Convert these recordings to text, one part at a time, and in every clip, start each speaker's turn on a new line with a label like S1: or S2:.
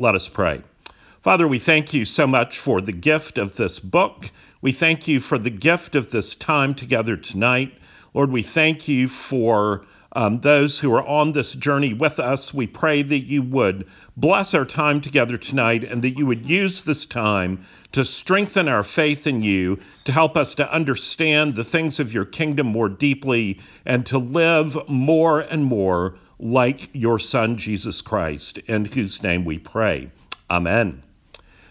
S1: Let us pray. Father, we thank you so much for the gift of this book. We thank you for the gift of this time together tonight. Lord, we thank you for um, those who are on this journey with us. We pray that you would bless our time together tonight and that you would use this time to strengthen our faith in you, to help us to understand the things of your kingdom more deeply, and to live more and more like your Son, Jesus Christ, in whose name we pray. Amen.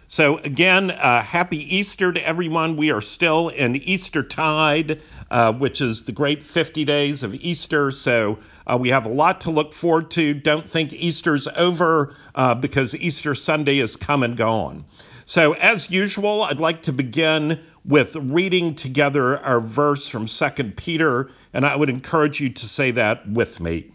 S1: So, again, uh, happy Easter to everyone. We are still in Easter tide, uh, which is the great 50 days of Easter. So, uh, we have a lot to look forward to. Don't think Easter's over uh, because Easter Sunday is come and gone. So, as usual, I'd like to begin with reading together our verse from 2 Peter, and I would encourage you to say that with me.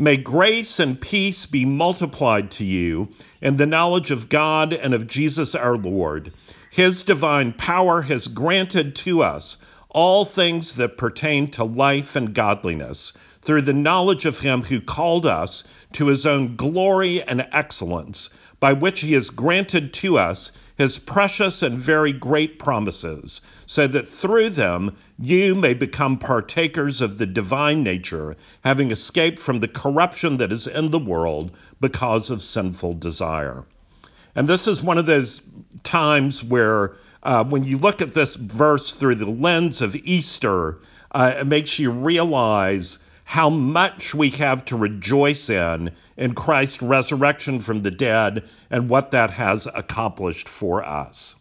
S1: May grace and peace be multiplied to you in the knowledge of God and of Jesus our Lord. His divine power has granted to us all things that pertain to life and godliness through the knowledge of Him who called us to His own glory and excellence, by which He has granted to us his precious and very great promises, so that through them you may become partakers of the divine nature, having escaped from the corruption that is in the world because of sinful desire. And this is one of those times where, uh, when you look at this verse through the lens of Easter, uh, it makes you realize how much we have to rejoice in in Christ's resurrection from the dead and what that has accomplished for us.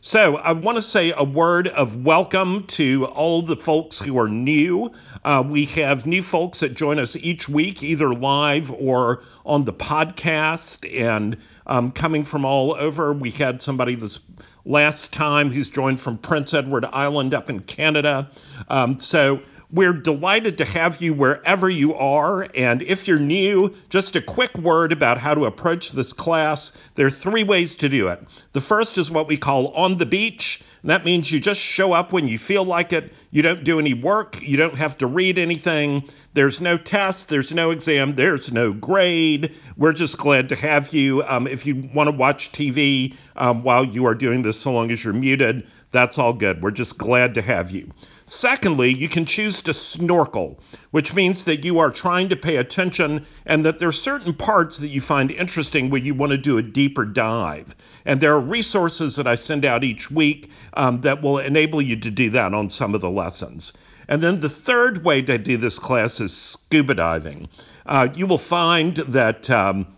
S1: So, I want to say a word of welcome to all the folks who are new. Uh, we have new folks that join us each week, either live or on the podcast, and um, coming from all over. We had somebody this last time who's joined from Prince Edward Island up in Canada. Um, so, we're delighted to have you wherever you are. And if you're new, just a quick word about how to approach this class. There are three ways to do it. The first is what we call on the beach. That means you just show up when you feel like it. You don't do any work. You don't have to read anything. There's no test. There's no exam. There's no grade. We're just glad to have you. Um, if you want to watch TV um, while you are doing this, so long as you're muted, that's all good. We're just glad to have you. Secondly, you can choose to snorkel, which means that you are trying to pay attention and that there are certain parts that you find interesting where you want to do a deeper dive. And there are resources that I send out each week um, that will enable you to do that on some of the lessons. And then the third way to do this class is scuba diving. Uh, you will find that um,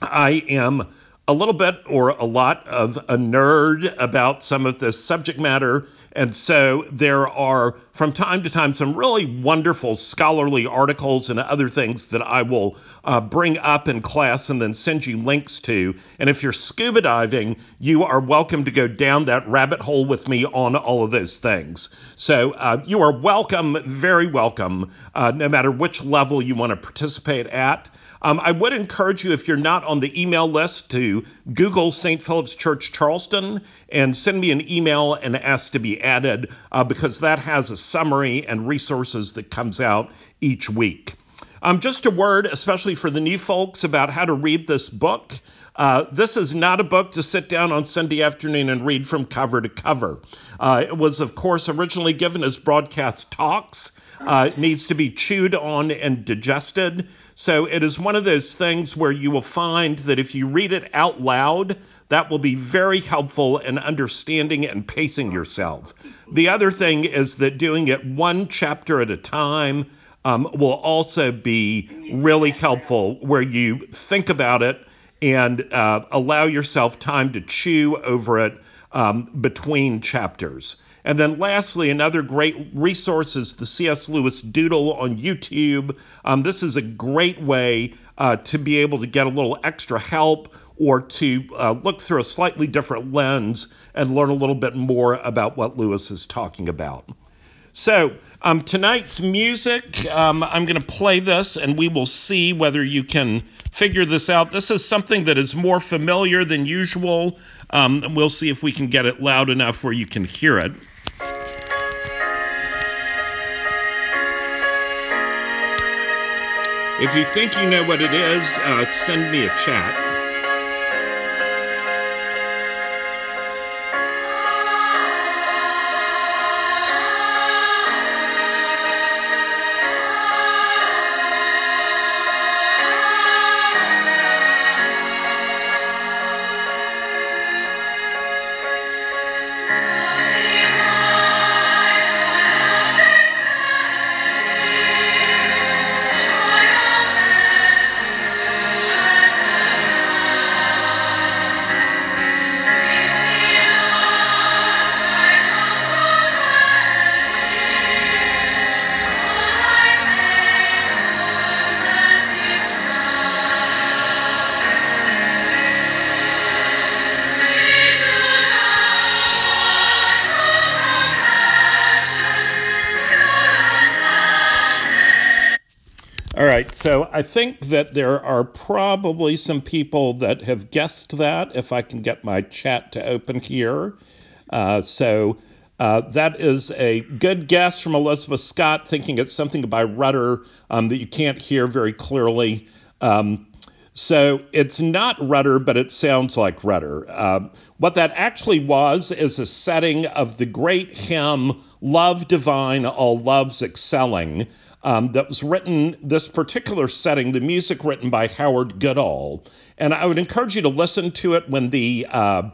S1: I am a little bit or a lot of a nerd about some of this subject matter. And so there are, from time to time, some really wonderful scholarly articles and other things that I will uh, bring up in class and then send you links to. And if you're scuba diving, you are welcome to go down that rabbit hole with me on all of those things. So uh, you are welcome, very welcome, uh, no matter which level you want to participate at. Um, I would encourage you, if you're not on the email list, to Google St. Philip's Church Charleston and send me an email and ask to be added uh, because that has a summary and resources that comes out each week. Um, just a word, especially for the new folks, about how to read this book. Uh, this is not a book to sit down on Sunday afternoon and read from cover to cover. Uh, it was, of course, originally given as broadcast talks. Uh, it needs to be chewed on and digested. So it is one of those things where you will find that if you read it out loud, that will be very helpful in understanding and pacing yourself. The other thing is that doing it one chapter at a time um, will also be really helpful where you think about it and uh, allow yourself time to chew over it um, between chapters. And then lastly, another great resource is the C.S. Lewis Doodle on YouTube. Um, this is a great way uh, to be able to get a little extra help or to uh, look through a slightly different lens and learn a little bit more about what Lewis is talking about. So, um, tonight's music, um, I'm going to play this and we will see whether you can figure this out. This is something that is more familiar than usual. Um, we'll see if we can get it loud enough where you can hear it. If you think you know what it is, uh, send me a chat. So I think that there are probably some people that have guessed that if I can get my chat to open here. Uh, so uh, that is a good guess from Elizabeth Scott, thinking it's something by Rutter um, that you can't hear very clearly. Um, so it's not Rutter, but it sounds like Rutter. Uh, what that actually was is a setting of the great hymn, Love Divine, All Loves Excelling, um, that was written, this particular setting, the music written by Howard Goodall. And I would encourage you to listen to it when the uh,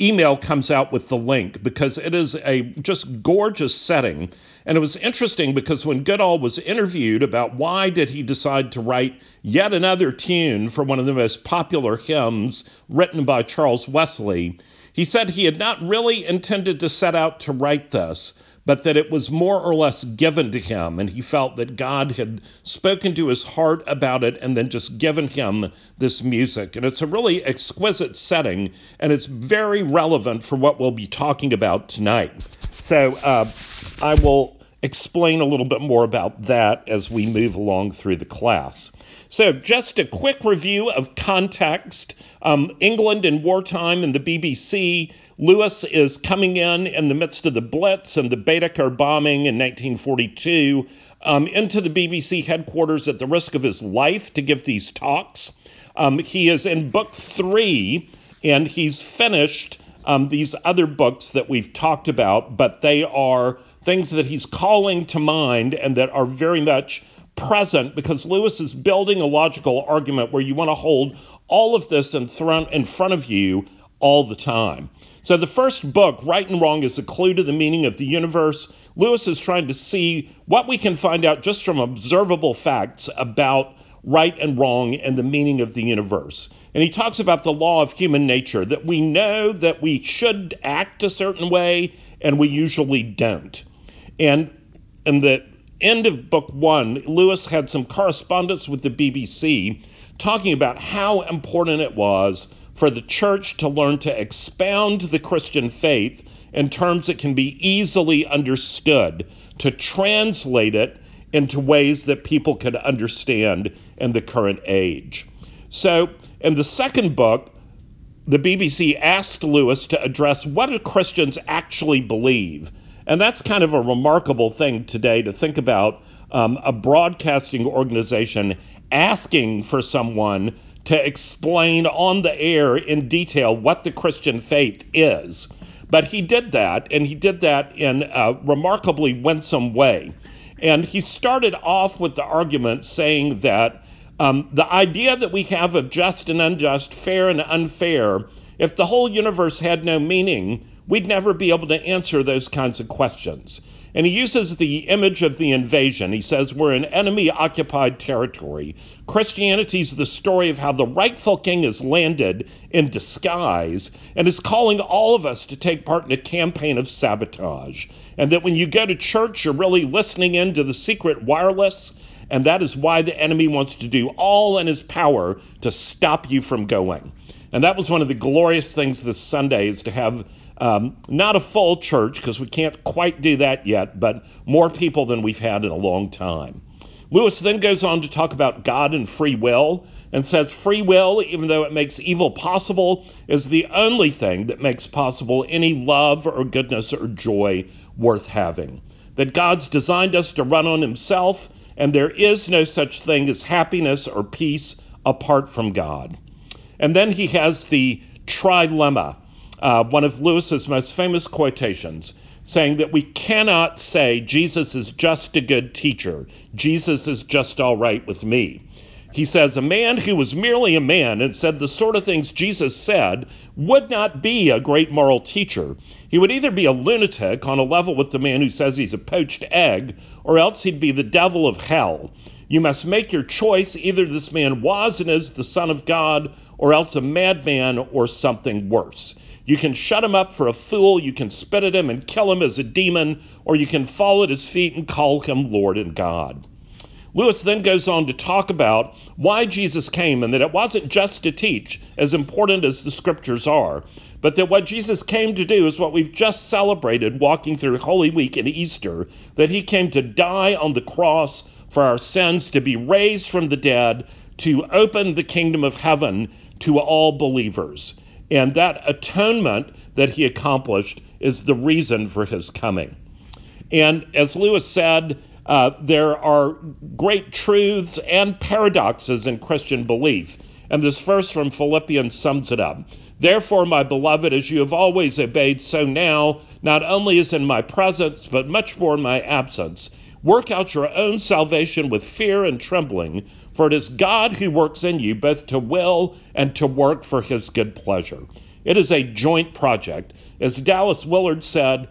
S1: email comes out with the link because it is a just gorgeous setting. And it was interesting because when Goodall was interviewed about why did he decide to write yet another tune for one of the most popular hymns written by Charles Wesley, he said he had not really intended to set out to write this, but that it was more or less given to him, and he felt that God had spoken to his heart about it and then just given him this music. And it's a really exquisite setting, and it's very relevant for what we'll be talking about tonight. So uh, I will explain a little bit more about that as we move along through the class. So, just a quick review of context. Um, England in wartime and the BBC. Lewis is coming in in the midst of the Blitz and the Baedeker bombing in 1942 um, into the BBC headquarters at the risk of his life to give these talks. Um, he is in book three and he's finished um, these other books that we've talked about, but they are things that he's calling to mind and that are very much present because Lewis is building a logical argument where you want to hold all of this in, front, in front of you all the time. So, the first book, Right and Wrong, is a clue to the meaning of the universe. Lewis is trying to see what we can find out just from observable facts about right and wrong and the meaning of the universe. And he talks about the law of human nature that we know that we should act a certain way and we usually don't. And and the end of book one, Lewis had some correspondence with the BBC talking about how important it was for the church to learn to expound the Christian faith in terms that can be easily understood, to translate it into ways that people could understand in the current age. So, in the second book, the BBC asked Lewis to address what do Christians actually believe and that's kind of a remarkable thing today to think about um, a broadcasting organization asking for someone to explain on the air in detail what the Christian faith is. But he did that, and he did that in a remarkably winsome way. And he started off with the argument saying that um, the idea that we have of just and unjust, fair and unfair, if the whole universe had no meaning, we'd never be able to answer those kinds of questions. And he uses the image of the invasion. He says, We're in enemy occupied territory. Christianity is the story of how the rightful king has landed in disguise and is calling all of us to take part in a campaign of sabotage. And that when you go to church, you're really listening in to the secret wireless. And that is why the enemy wants to do all in his power to stop you from going. And that was one of the glorious things this Sunday is to have um, not a full church because we can't quite do that yet, but more people than we've had in a long time. Lewis then goes on to talk about God and free will and says free will, even though it makes evil possible, is the only thing that makes possible any love or goodness or joy worth having. That God's designed us to run on Himself, and there is no such thing as happiness or peace apart from God. And then he has the trilemma uh, one of Lewis's most famous quotations, saying that we cannot say Jesus is just a good teacher, Jesus is just all right with me. He says, A man who was merely a man and said the sort of things Jesus said would not be a great moral teacher. He would either be a lunatic on a level with the man who says he's a poached egg, or else he'd be the devil of hell. You must make your choice. Either this man was and is the Son of God, or else a madman or something worse. You can shut him up for a fool, you can spit at him and kill him as a demon, or you can fall at his feet and call him Lord and God. Lewis then goes on to talk about why Jesus came and that it wasn't just to teach, as important as the scriptures are, but that what Jesus came to do is what we've just celebrated walking through Holy Week and Easter, that he came to die on the cross for our sins to be raised from the dead to open the kingdom of heaven to all believers. And that atonement that he accomplished is the reason for his coming. And as Lewis said, uh, there are great truths and paradoxes in Christian belief. And this verse from Philippians sums it up. Therefore, my beloved, as you have always obeyed, so now, not only as in my presence, but much more in my absence, work out your own salvation with fear and trembling, for it is God who works in you both to will and to work for his good pleasure. It is a joint project. As Dallas Willard said,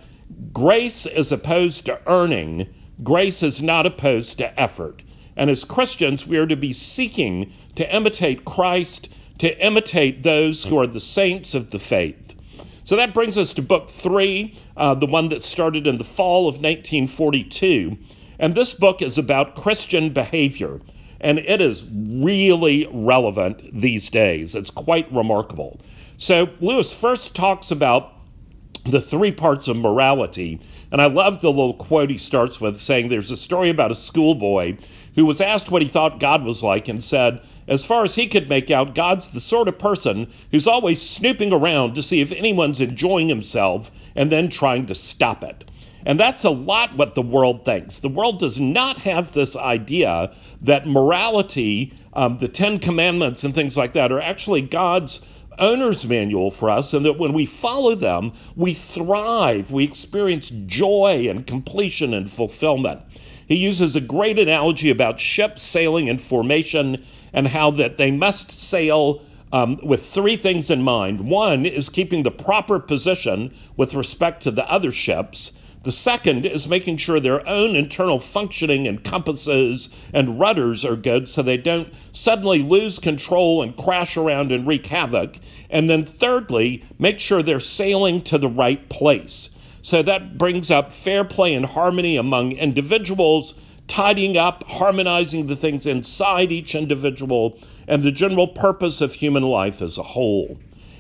S1: grace is opposed to earning, grace is not opposed to effort. And as Christians, we are to be seeking to imitate Christ, to imitate those who are the saints of the faith. So that brings us to book three, uh, the one that started in the fall of 1942. And this book is about Christian behavior. And it is really relevant these days. It's quite remarkable. So Lewis first talks about the three parts of morality. And I love the little quote he starts with saying there's a story about a schoolboy who was asked what he thought God was like and said, as far as he could make out, God's the sort of person who's always snooping around to see if anyone's enjoying himself and then trying to stop it. And that's a lot what the world thinks. The world does not have this idea that morality, um, the Ten Commandments, and things like that are actually God's owner's manual for us, and that when we follow them, we thrive, we experience joy and completion and fulfillment. He uses a great analogy about ships sailing in formation and how that they must sail um, with three things in mind. One is keeping the proper position with respect to the other ships. The second is making sure their own internal functioning and compasses and rudders are good so they don't suddenly lose control and crash around and wreak havoc. And then thirdly, make sure they're sailing to the right place. So that brings up fair play and harmony among individuals, tidying up, harmonizing the things inside each individual, and the general purpose of human life as a whole.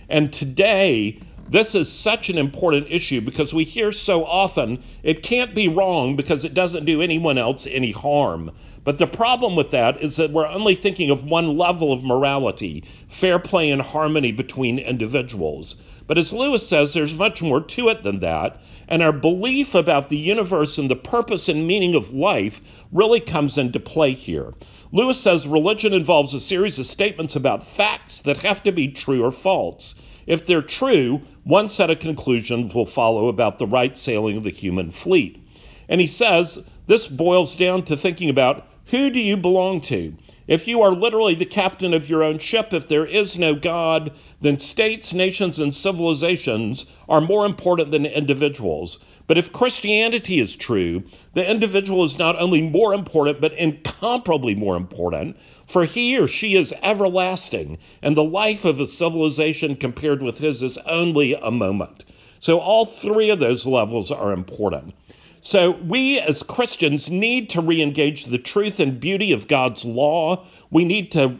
S1: And today, this is such an important issue because we hear so often it can't be wrong because it doesn't do anyone else any harm. But the problem with that is that we're only thinking of one level of morality, fair play and harmony between individuals. But as Lewis says, there's much more to it than that. And our belief about the universe and the purpose and meaning of life really comes into play here. Lewis says religion involves a series of statements about facts that have to be true or false. If they're true, one set of conclusions will follow about the right sailing of the human fleet. And he says this boils down to thinking about who do you belong to? If you are literally the captain of your own ship, if there is no God, then states, nations, and civilizations are more important than individuals. But if Christianity is true, the individual is not only more important, but incomparably more important, for he or she is everlasting, and the life of a civilization compared with his is only a moment. So, all three of those levels are important. So, we as Christians need to re engage the truth and beauty of God's law. We need to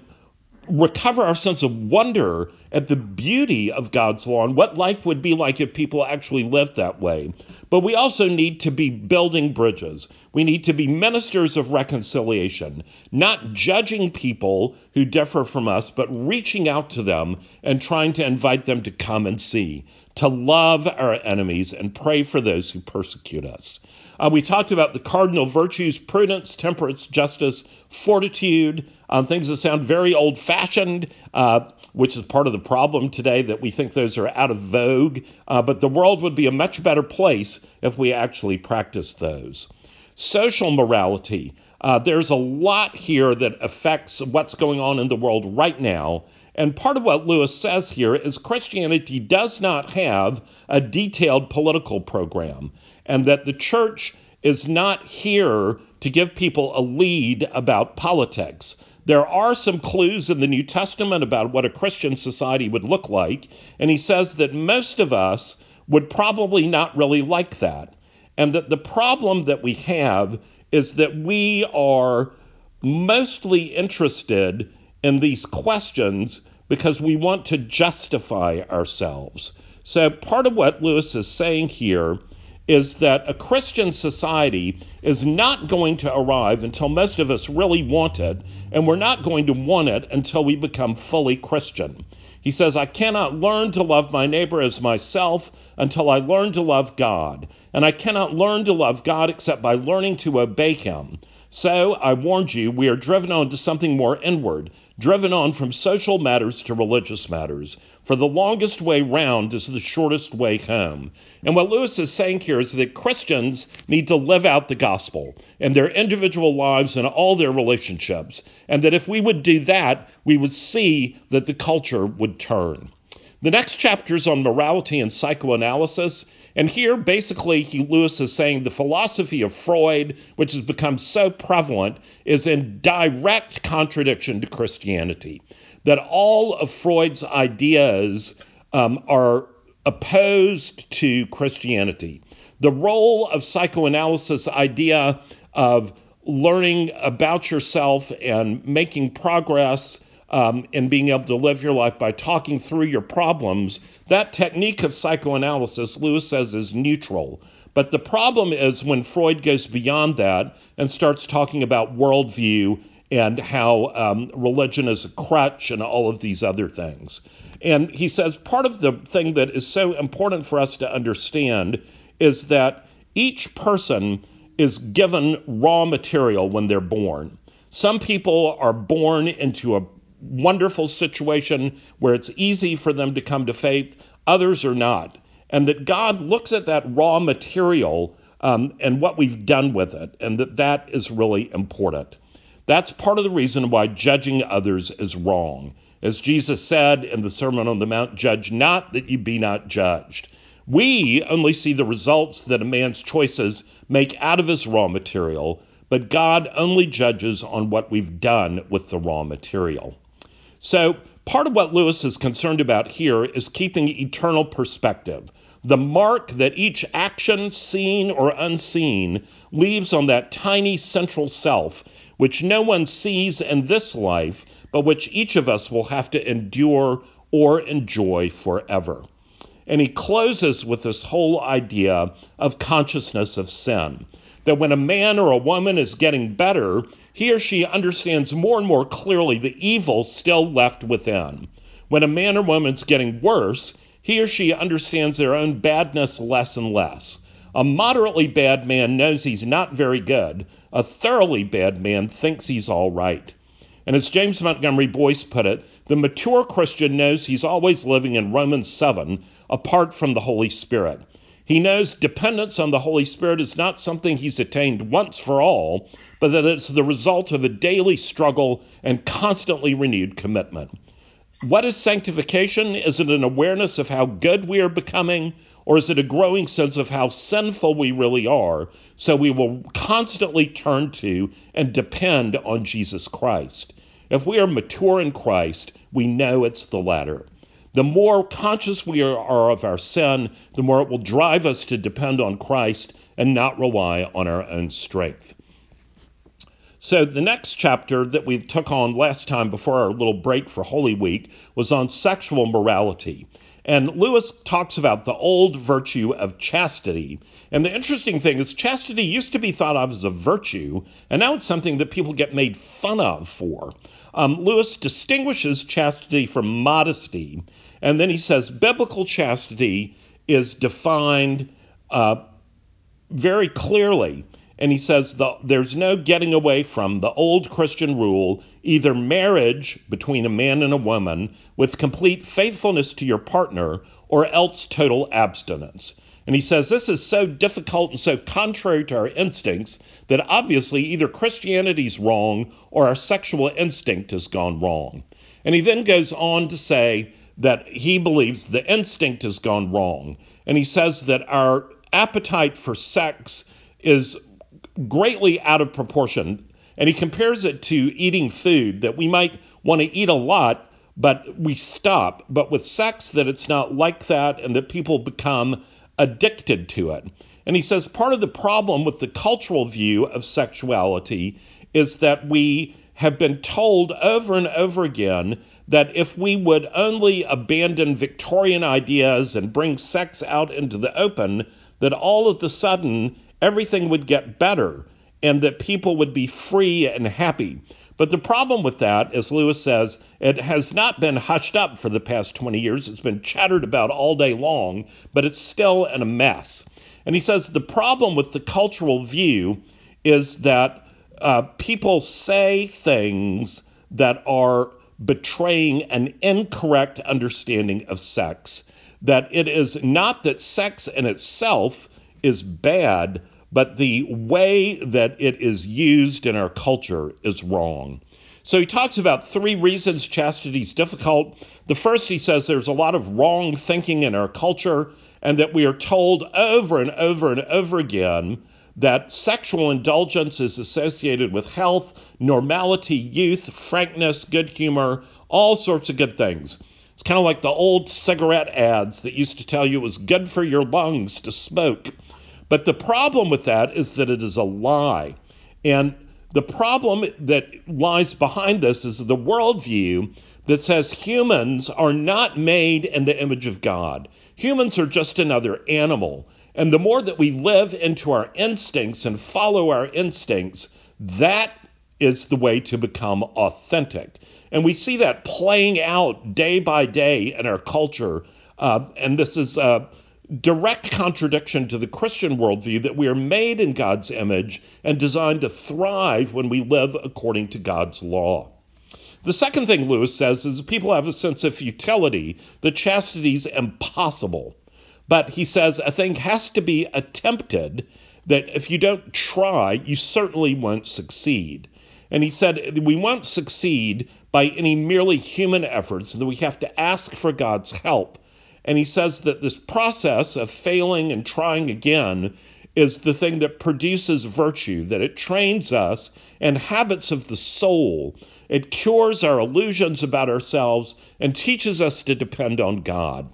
S1: recover our sense of wonder at the beauty of God's law and what life would be like if people actually lived that way. But we also need to be building bridges. We need to be ministers of reconciliation, not judging people who differ from us, but reaching out to them and trying to invite them to come and see, to love our enemies and pray for those who persecute us. Uh, we talked about the cardinal virtues prudence, temperance, justice, fortitude, um, things that sound very old fashioned, uh, which is part of the problem today that we think those are out of vogue. Uh, but the world would be a much better place if we actually practiced those. Social morality. Uh, there's a lot here that affects what's going on in the world right now. And part of what Lewis says here is Christianity does not have a detailed political program and that the church is not here to give people a lead about politics. There are some clues in the New Testament about what a Christian society would look like, and he says that most of us would probably not really like that. And that the problem that we have is that we are mostly interested in these questions because we want to justify ourselves. So, part of what Lewis is saying here is that a Christian society is not going to arrive until most of us really want it, and we're not going to want it until we become fully Christian. He says, I cannot learn to love my neighbor as myself until I learn to love God. And I cannot learn to love God except by learning to obey Him. So, I warned you, we are driven on to something more inward, driven on from social matters to religious matters. For the longest way round is the shortest way home. And what Lewis is saying here is that Christians need to live out the gospel in their individual lives and all their relationships. And that if we would do that, we would see that the culture would turn. The next chapter is on morality and psychoanalysis. And here, basically, he, Lewis is saying the philosophy of Freud, which has become so prevalent, is in direct contradiction to Christianity. That all of Freud's ideas um, are opposed to Christianity. The role of psychoanalysis idea of learning about yourself and making progress um, and being able to live your life by talking through your problems, that technique of psychoanalysis, Lewis says, is neutral. But the problem is when Freud goes beyond that and starts talking about worldview and how um, religion is a crutch and all of these other things. And he says part of the thing that is so important for us to understand is that each person is given raw material when they're born. Some people are born into a wonderful situation where it's easy for them to come to faith, others are not. And that God looks at that raw material um, and what we've done with it, and that that is really important. That's part of the reason why judging others is wrong. As Jesus said in the Sermon on the Mount, judge not that you be not judged. We only see the results that a man's choices make out of his raw material, but God only judges on what we've done with the raw material. So, part of what Lewis is concerned about here is keeping eternal perspective. The mark that each action, seen or unseen, leaves on that tiny central self, which no one sees in this life, but which each of us will have to endure or enjoy forever. And he closes with this whole idea of consciousness of sin that when a man or a woman is getting better, he or she understands more and more clearly the evil still left within. When a man or woman's getting worse, he or she understands their own badness less and less. A moderately bad man knows he's not very good. A thoroughly bad man thinks he's all right. And as James Montgomery Boice put it, the mature Christian knows he's always living in Romans 7 apart from the Holy Spirit. He knows dependence on the Holy Spirit is not something he's attained once for all, but that it's the result of a daily struggle and constantly renewed commitment. What is sanctification? Is it an awareness of how good we are becoming, or is it a growing sense of how sinful we really are, so we will constantly turn to and depend on Jesus Christ? If we are mature in Christ, we know it's the latter. The more conscious we are of our sin, the more it will drive us to depend on Christ and not rely on our own strength. So the next chapter that we took on last time before our little break for Holy Week was on sexual morality. And Lewis talks about the old virtue of chastity. And the interesting thing is, chastity used to be thought of as a virtue, and now it's something that people get made fun of for. Um, Lewis distinguishes chastity from modesty, and then he says biblical chastity is defined uh, very clearly. And he says the, there's no getting away from the old Christian rule either marriage between a man and a woman with complete faithfulness to your partner, or else total abstinence. And he says this is so difficult and so contrary to our instincts that obviously either Christianity's wrong or our sexual instinct has gone wrong. And he then goes on to say that he believes the instinct has gone wrong. And he says that our appetite for sex is greatly out of proportion. And he compares it to eating food, that we might want to eat a lot, but we stop. But with sex, that it's not like that, and that people become addicted to it. And he says part of the problem with the cultural view of sexuality is that we have been told over and over again that if we would only abandon Victorian ideas and bring sex out into the open, that all of the sudden everything would get better and that people would be free and happy. But the problem with that, as Lewis says, it has not been hushed up for the past 20 years. It's been chattered about all day long, but it's still in a mess. And he says the problem with the cultural view is that uh, people say things that are betraying an incorrect understanding of sex. That it is not that sex in itself is bad, but the way that it is used in our culture is wrong. So he talks about three reasons chastity is difficult. The first, he says there's a lot of wrong thinking in our culture, and that we are told over and over and over again that sexual indulgence is associated with health, normality, youth, frankness, good humor, all sorts of good things. It's kind of like the old cigarette ads that used to tell you it was good for your lungs to smoke. But the problem with that is that it is a lie. And the problem that lies behind this is the worldview that says humans are not made in the image of God. Humans are just another animal. And the more that we live into our instincts and follow our instincts, that is the way to become authentic. And we see that playing out day by day in our culture. Uh, and this is a direct contradiction to the Christian worldview that we are made in God's image and designed to thrive when we live according to God's law. The second thing Lewis says is people have a sense of futility, that chastity is impossible. But he says a thing has to be attempted, that if you don't try, you certainly won't succeed. And he said we won't succeed by any merely human efforts, that we have to ask for God's help. And he says that this process of failing and trying again is the thing that produces virtue, that it trains us in habits of the soul. It cures our illusions about ourselves and teaches us to depend on God.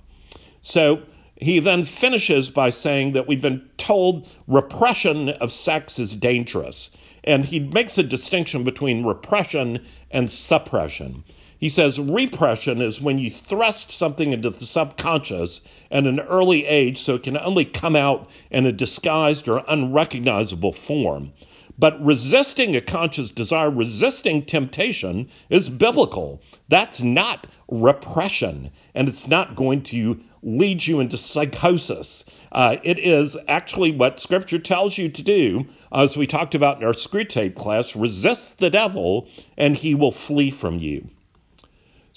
S1: So he then finishes by saying that we've been told repression of sex is dangerous. And he makes a distinction between repression and suppression. He says repression is when you thrust something into the subconscious at an early age so it can only come out in a disguised or unrecognizable form. But resisting a conscious desire, resisting temptation is biblical. That's not repression, and it's not going to lead you into psychosis. Uh, it is actually what Scripture tells you to do, as we talked about in our Screwtape class resist the devil, and he will flee from you.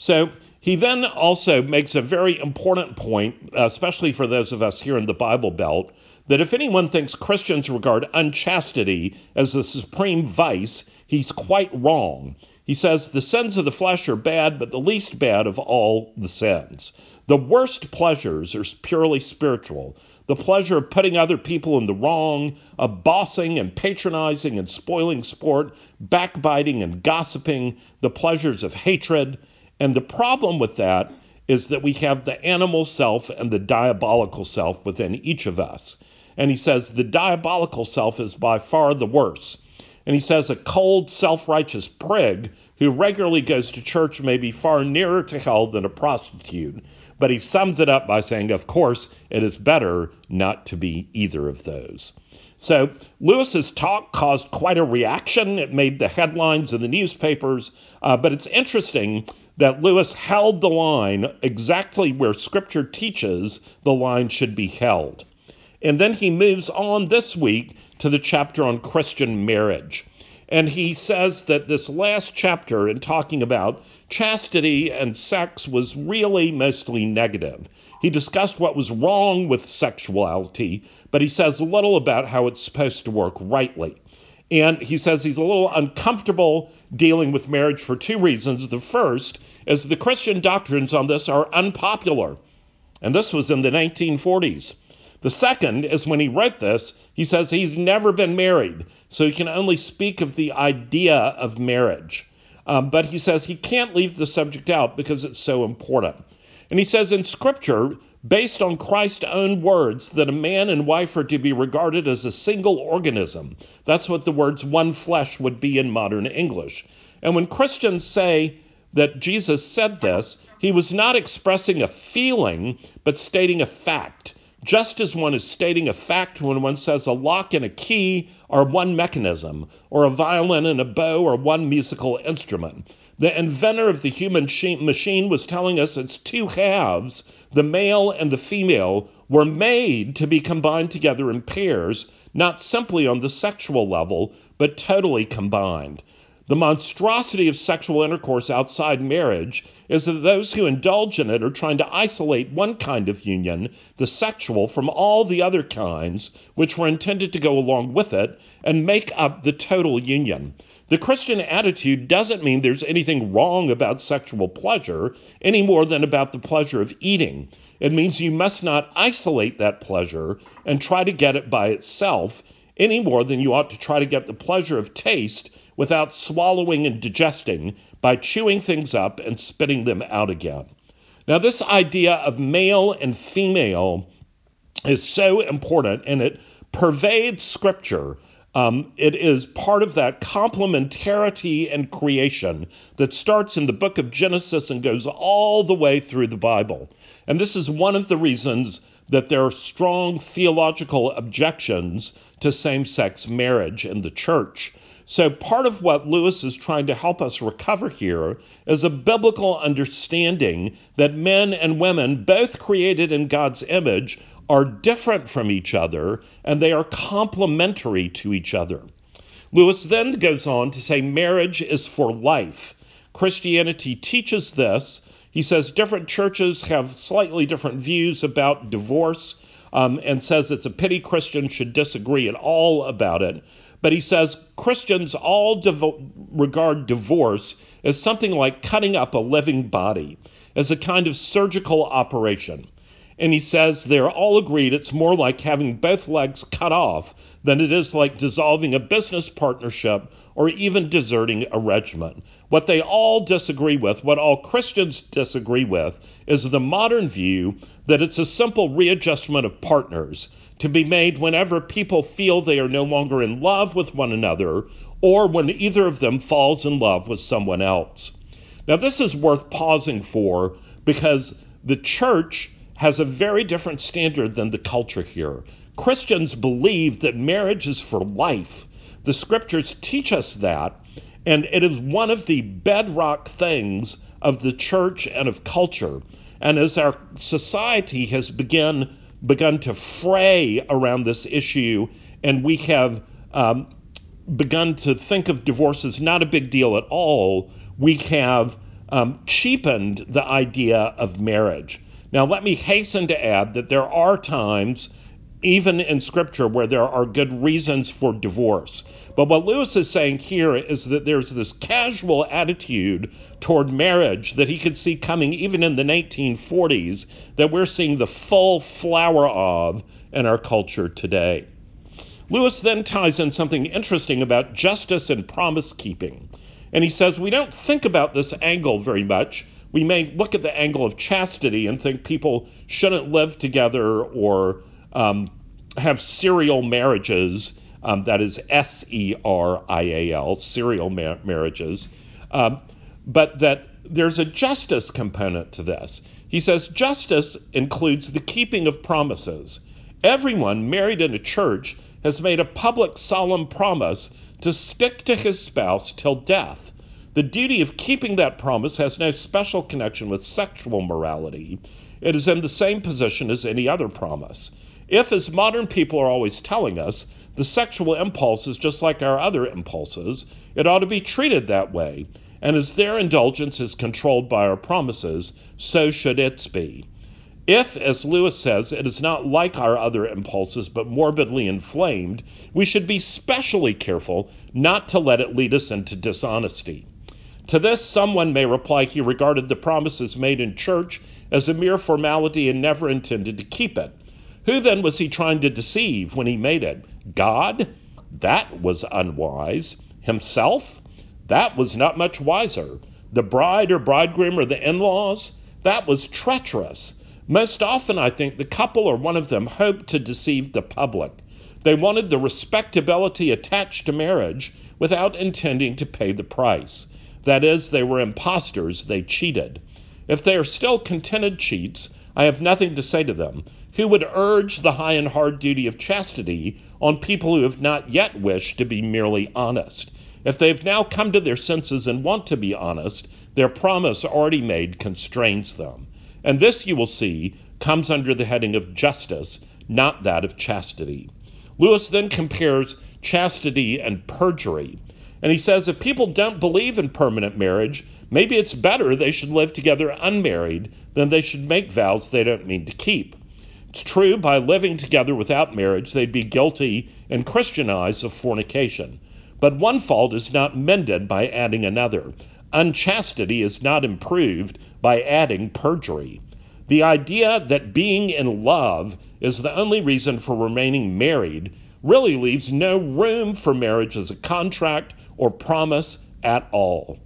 S1: So he then also makes a very important point, especially for those of us here in the Bible Belt, that if anyone thinks Christians regard unchastity as the supreme vice, he's quite wrong. He says the sins of the flesh are bad, but the least bad of all the sins. The worst pleasures are purely spiritual. The pleasure of putting other people in the wrong, of bossing and patronizing and spoiling sport, backbiting and gossiping, the pleasures of hatred. And the problem with that is that we have the animal self and the diabolical self within each of us. And he says the diabolical self is by far the worst. And he says a cold, self righteous prig who regularly goes to church may be far nearer to hell than a prostitute. But he sums it up by saying, of course, it is better not to be either of those. So Lewis's talk caused quite a reaction. It made the headlines in the newspapers. Uh, but it's interesting that Lewis held the line exactly where Scripture teaches the line should be held. And then he moves on this week to the chapter on Christian marriage. And he says that this last chapter, in talking about chastity and sex, was really mostly negative. He discussed what was wrong with sexuality, but he says little about how it's supposed to work rightly. And he says he's a little uncomfortable dealing with marriage for two reasons. The first is the Christian doctrines on this are unpopular. And this was in the 1940s. The second is when he wrote this, he says he's never been married, so he can only speak of the idea of marriage. Um, but he says he can't leave the subject out because it's so important. And he says in Scripture, based on Christ's own words, that a man and wife are to be regarded as a single organism. That's what the words one flesh would be in modern English. And when Christians say that Jesus said this, he was not expressing a feeling, but stating a fact. just as one is stating a fact when one says a lock and a key are one mechanism, or a violin and a bow are one musical instrument. The inventor of the human machine was telling us its two halves, the male and the female, were made to be combined together in pairs, not simply on the sexual level, but totally combined. The monstrosity of sexual intercourse outside marriage is that those who indulge in it are trying to isolate one kind of union, the sexual, from all the other kinds which were intended to go along with it and make up the total union. The Christian attitude doesn't mean there's anything wrong about sexual pleasure any more than about the pleasure of eating. It means you must not isolate that pleasure and try to get it by itself any more than you ought to try to get the pleasure of taste without swallowing and digesting by chewing things up and spitting them out again. Now, this idea of male and female is so important and it pervades Scripture um, it is part of that complementarity and creation that starts in the book of Genesis and goes all the way through the Bible. And this is one of the reasons that there are strong theological objections to same sex marriage in the church. So, part of what Lewis is trying to help us recover here is a biblical understanding that men and women, both created in God's image, are different from each other and they are complementary to each other. Lewis then goes on to say marriage is for life. Christianity teaches this. He says different churches have slightly different views about divorce um, and says it's a pity Christians should disagree at all about it. But he says Christians all devo- regard divorce as something like cutting up a living body, as a kind of surgical operation. And he says they're all agreed it's more like having both legs cut off than it is like dissolving a business partnership or even deserting a regiment. What they all disagree with, what all Christians disagree with, is the modern view that it's a simple readjustment of partners to be made whenever people feel they are no longer in love with one another or when either of them falls in love with someone else. Now, this is worth pausing for because the church has a very different standard than the culture here. Christians believe that marriage is for life. The scriptures teach us that, and it is one of the bedrock things of the church and of culture. And as our society has begun begun to fray around this issue, and we have um, begun to think of divorce as not a big deal at all, we have um, cheapened the idea of marriage. Now, let me hasten to add that there are times, even in Scripture, where there are good reasons for divorce. But what Lewis is saying here is that there's this casual attitude toward marriage that he could see coming even in the 1940s that we're seeing the full flower of in our culture today. Lewis then ties in something interesting about justice and promise keeping. And he says, We don't think about this angle very much we may look at the angle of chastity and think people shouldn't live together or um, have serial marriages. Um, that is S E R I A L, serial mar- marriages. Um, but that there's a justice component to this. He says justice includes the keeping of promises. Everyone married in a church has made a public solemn promise to stick to his spouse till death. The duty of keeping that promise has no special connection with sexual morality. It is in the same position as any other promise. If, as modern people are always telling us, the sexual impulse is just like our other impulses, it ought to be treated that way. And as their indulgence is controlled by our promises, so should its be. If, as Lewis says, it is not like our other impulses but morbidly inflamed, we should be specially careful not to let it lead us into dishonesty. To this, someone may reply he regarded the promises made in church as a mere formality and never intended to keep it. Who then was he trying to deceive when he made it? God? That was unwise. Himself? That was not much wiser. The bride or bridegroom or the in laws? That was treacherous. Most often, I think, the couple or one of them hoped to deceive the public. They wanted the respectability attached to marriage without intending to pay the price. That is, they were impostors, they cheated. If they are still contented cheats, I have nothing to say to them. Who would urge the high and hard duty of chastity on people who have not yet wished to be merely honest? If they have now come to their senses and want to be honest, their promise already made constrains them. And this, you will see, comes under the heading of justice, not that of chastity. Lewis then compares chastity and perjury. And he says if people don't believe in permanent marriage, maybe it's better they should live together unmarried than they should make vows they don't mean to keep. It's true, by living together without marriage, they'd be guilty in Christian eyes of fornication. But one fault is not mended by adding another. Unchastity is not improved by adding perjury. The idea that being in love is the only reason for remaining married really leaves no room for marriage as a contract or promise at all.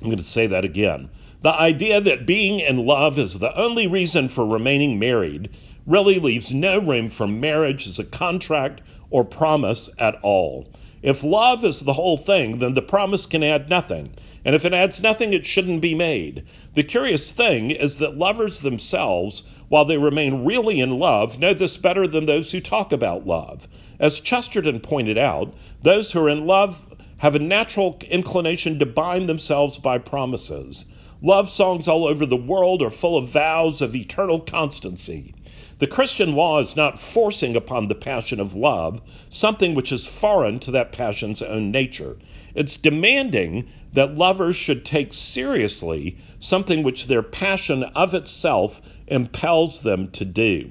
S1: I'm going to say that again. The idea that being in love is the only reason for remaining married really leaves no room for marriage as a contract or promise at all. If love is the whole thing, then the promise can add nothing. And if it adds nothing, it shouldn't be made. The curious thing is that lovers themselves, while they remain really in love, know this better than those who talk about love. As Chesterton pointed out, those who are in love have a natural inclination to bind themselves by promises. Love songs all over the world are full of vows of eternal constancy. The Christian law is not forcing upon the passion of love something which is foreign to that passion's own nature. It's demanding that lovers should take seriously something which their passion of itself impels them to do.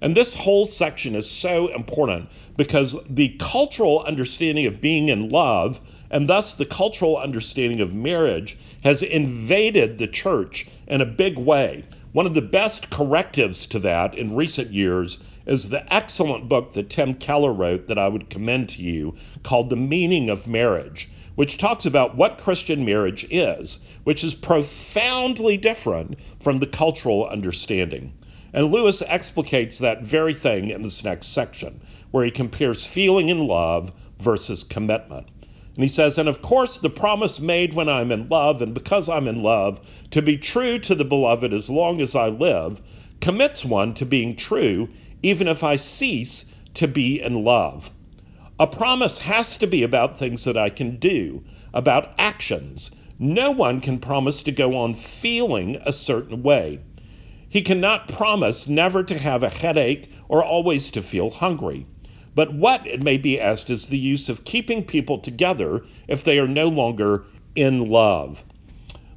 S1: And this whole section is so important because the cultural understanding of being in love and thus the cultural understanding of marriage has invaded the church in a big way. One of the best correctives to that in recent years is the excellent book that Tim Keller wrote that I would commend to you called The Meaning of Marriage, which talks about what Christian marriage is, which is profoundly different from the cultural understanding. And Lewis explicates that very thing in this next section, where he compares feeling in love versus commitment. And he says, and of course, the promise made when I'm in love, and because I'm in love, to be true to the beloved as long as I live, commits one to being true, even if I cease to be in love. A promise has to be about things that I can do, about actions. No one can promise to go on feeling a certain way. He cannot promise never to have a headache or always to feel hungry. But what, it may be asked, is the use of keeping people together if they are no longer in love?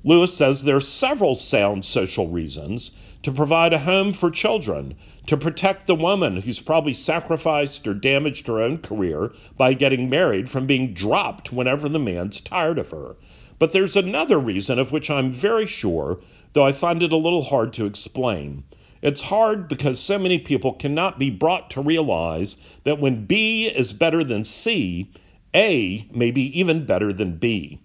S1: Lewis says there are several sound social reasons to provide a home for children, to protect the woman who's probably sacrificed or damaged her own career by getting married from being dropped whenever the man's tired of her. But there's another reason of which I'm very sure though I find it a little hard to explain. It's hard because so many people cannot be brought to realize that when B is better than C, A may be even better than B.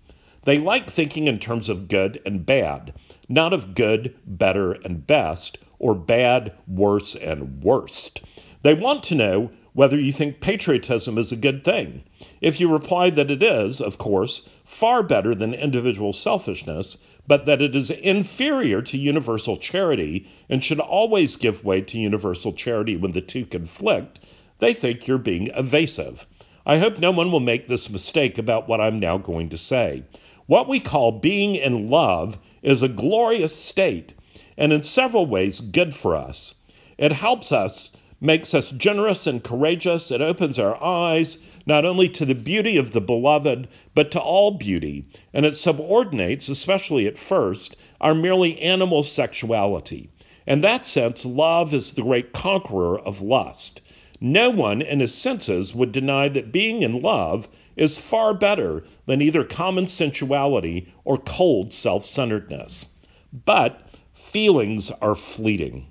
S1: They like thinking in terms of good and bad, not of good, better, and best, or bad, worse, and worst. They want to know whether you think patriotism is a good thing. If you reply that it is, of course, far better than individual selfishness, but that it is inferior to universal charity and should always give way to universal charity when the two conflict, they think you're being evasive. I hope no one will make this mistake about what I'm now going to say. What we call being in love is a glorious state, and in several ways good for us. It helps us makes us generous and courageous. It opens our eyes not only to the beauty of the beloved, but to all beauty. And it subordinates, especially at first, our merely animal sexuality. In that sense, love is the great conqueror of lust. No one in his senses would deny that being in love is far better than either common sensuality or cold self centeredness. But feelings are fleeting.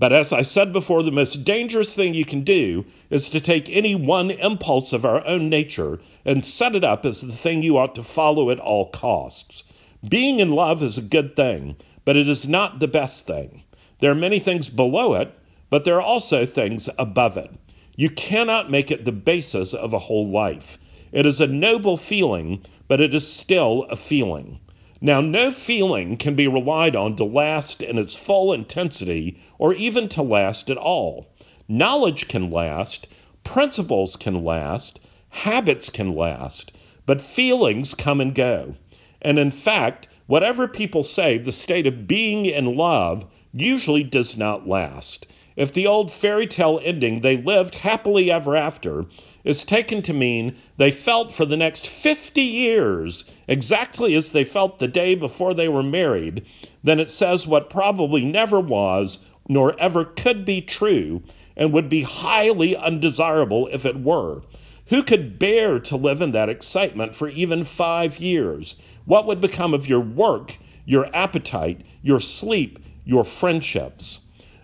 S1: But as I said before, the most dangerous thing you can do is to take any one impulse of our own nature and set it up as the thing you ought to follow at all costs. Being in love is a good thing, but it is not the best thing. There are many things below it, but there are also things above it. You cannot make it the basis of a whole life. It is a noble feeling, but it is still a feeling. Now, no feeling can be relied on to last in its full intensity or even to last at all. Knowledge can last, principles can last, habits can last, but feelings come and go. And in fact, whatever people say, the state of being in love usually does not last. If the old fairy tale ending, they lived happily ever after, is taken to mean they felt for the next 50 years exactly as they felt the day before they were married, then it says what probably never was nor ever could be true and would be highly undesirable if it were. Who could bear to live in that excitement for even five years? What would become of your work, your appetite, your sleep, your friendships?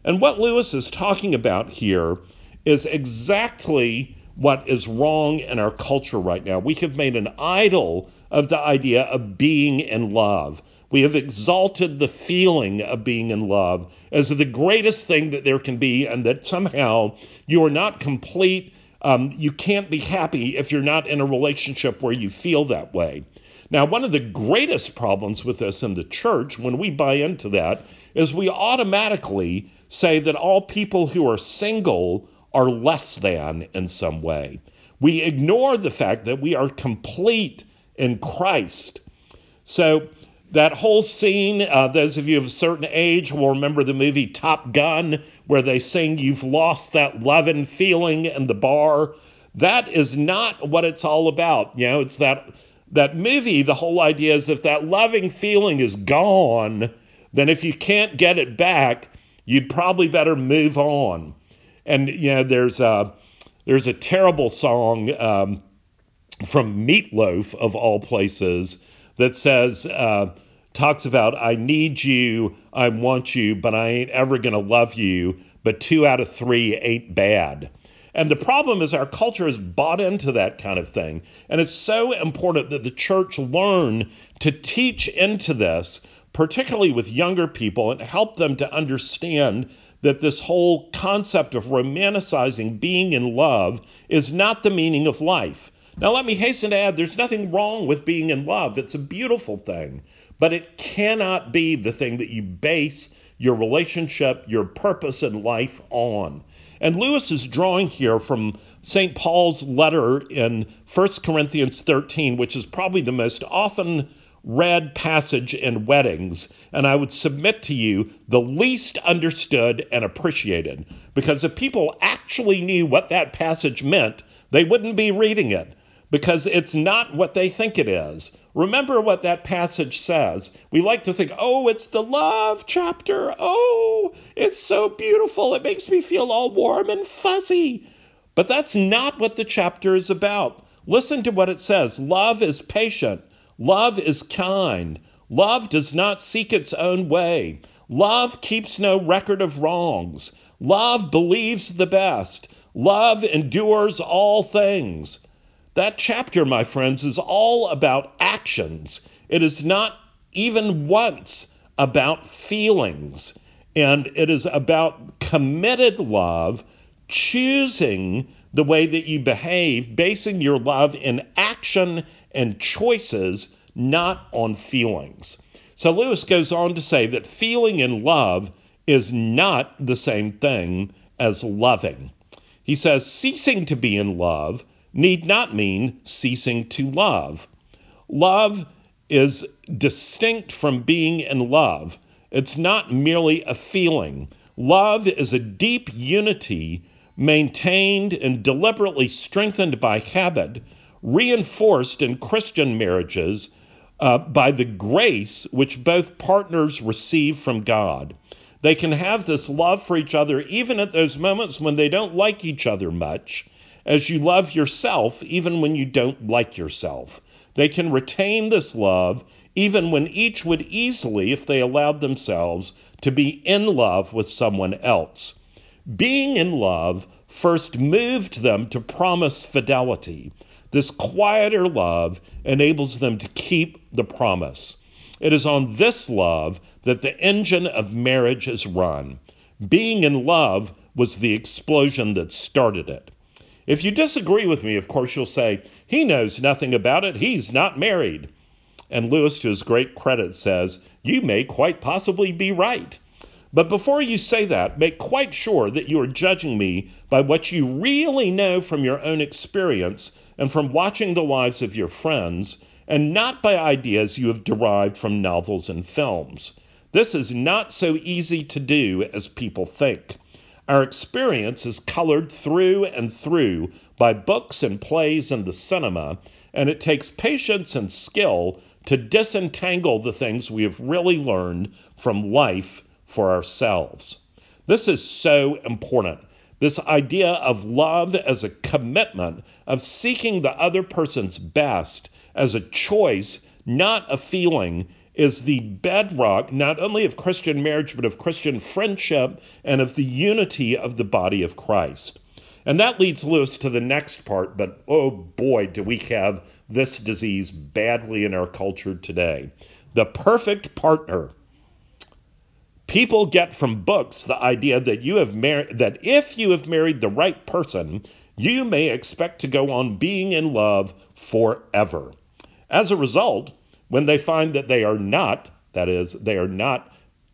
S1: And what Lewis is talking about here is exactly what is wrong in our culture right now. We have made an idol of the idea of being in love. We have exalted the feeling of being in love as the greatest thing that there can be, and that somehow you are not complete um, you can't be happy if you're not in a relationship where you feel that way. Now, one of the greatest problems with this in the church, when we buy into that, is we automatically say that all people who are single are less than in some way. We ignore the fact that we are complete in Christ. So, that whole scene, uh, those of you of a certain age will remember the movie Top Gun, where they sing, You've lost that loving feeling in the bar. That is not what it's all about. You know, it's that that movie, the whole idea is if that loving feeling is gone, then if you can't get it back, you'd probably better move on. And you know, there's a there's a terrible song um, from Meat Loaf of all places that says, uh, talks about, I need you, I want you, but I ain't ever to love you, but two out of three ain't bad. And the problem is our culture has bought into that kind of thing. And it's so important that the church learn to teach into this, particularly with younger people, and help them to understand that this whole concept of romanticizing being in love is not the meaning of life. Now, let me hasten to add there's nothing wrong with being in love, it's a beautiful thing, but it cannot be the thing that you base your relationship, your purpose in life on. And Lewis is drawing here from St. Paul's letter in 1 Corinthians 13, which is probably the most often read passage in weddings, and I would submit to you the least understood and appreciated. Because if people actually knew what that passage meant, they wouldn't be reading it because it's not what they think it is. Remember what that passage says. We like to think, oh, it's the love chapter. Oh, it's so beautiful. It makes me feel all warm and fuzzy. But that's not what the chapter is about. Listen to what it says Love is patient, love is kind, love does not seek its own way, love keeps no record of wrongs, love believes the best, love endures all things. That chapter, my friends, is all about actions. It is not even once about feelings. And it is about committed love, choosing the way that you behave, basing your love in action and choices, not on feelings. So Lewis goes on to say that feeling in love is not the same thing as loving. He says ceasing to be in love need not mean ceasing to love. Love is distinct from being in love. It's not merely a feeling. Love is a deep unity maintained and deliberately strengthened by habit, reinforced in Christian marriages uh, by the grace which both partners receive from God. They can have this love for each other even at those moments when they don't like each other much as you love yourself even when you don't like yourself. They can retain this love even when each would easily, if they allowed themselves, to be in love with someone else. Being in love first moved them to promise fidelity. This quieter love enables them to keep the promise. It is on this love that the engine of marriage is run. Being in love was the explosion that started it. If you disagree with me, of course, you'll say, he knows nothing about it. He's not married. And Lewis, to his great credit, says, You may quite possibly be right. But before you say that, make quite sure that you are judging me by what you really know from your own experience and from watching the lives of your friends, and not by ideas you have derived from novels and films. This is not so easy to do as people think. Our experience is colored through and through by books and plays and the cinema, and it takes patience and skill to disentangle the things we have really learned from life for ourselves. This is so important. This idea of love as a commitment, of seeking the other person's best as a choice, not a feeling, is the bedrock not only of Christian marriage, but of Christian friendship and of the unity of the body of Christ. And that leads Lewis to the next part, but oh boy, do we have this disease badly in our culture today. The perfect partner people get from books the idea that you have that if you have married the right person, you may expect to go on being in love forever. As a result, when they find that they are not, that is, they are not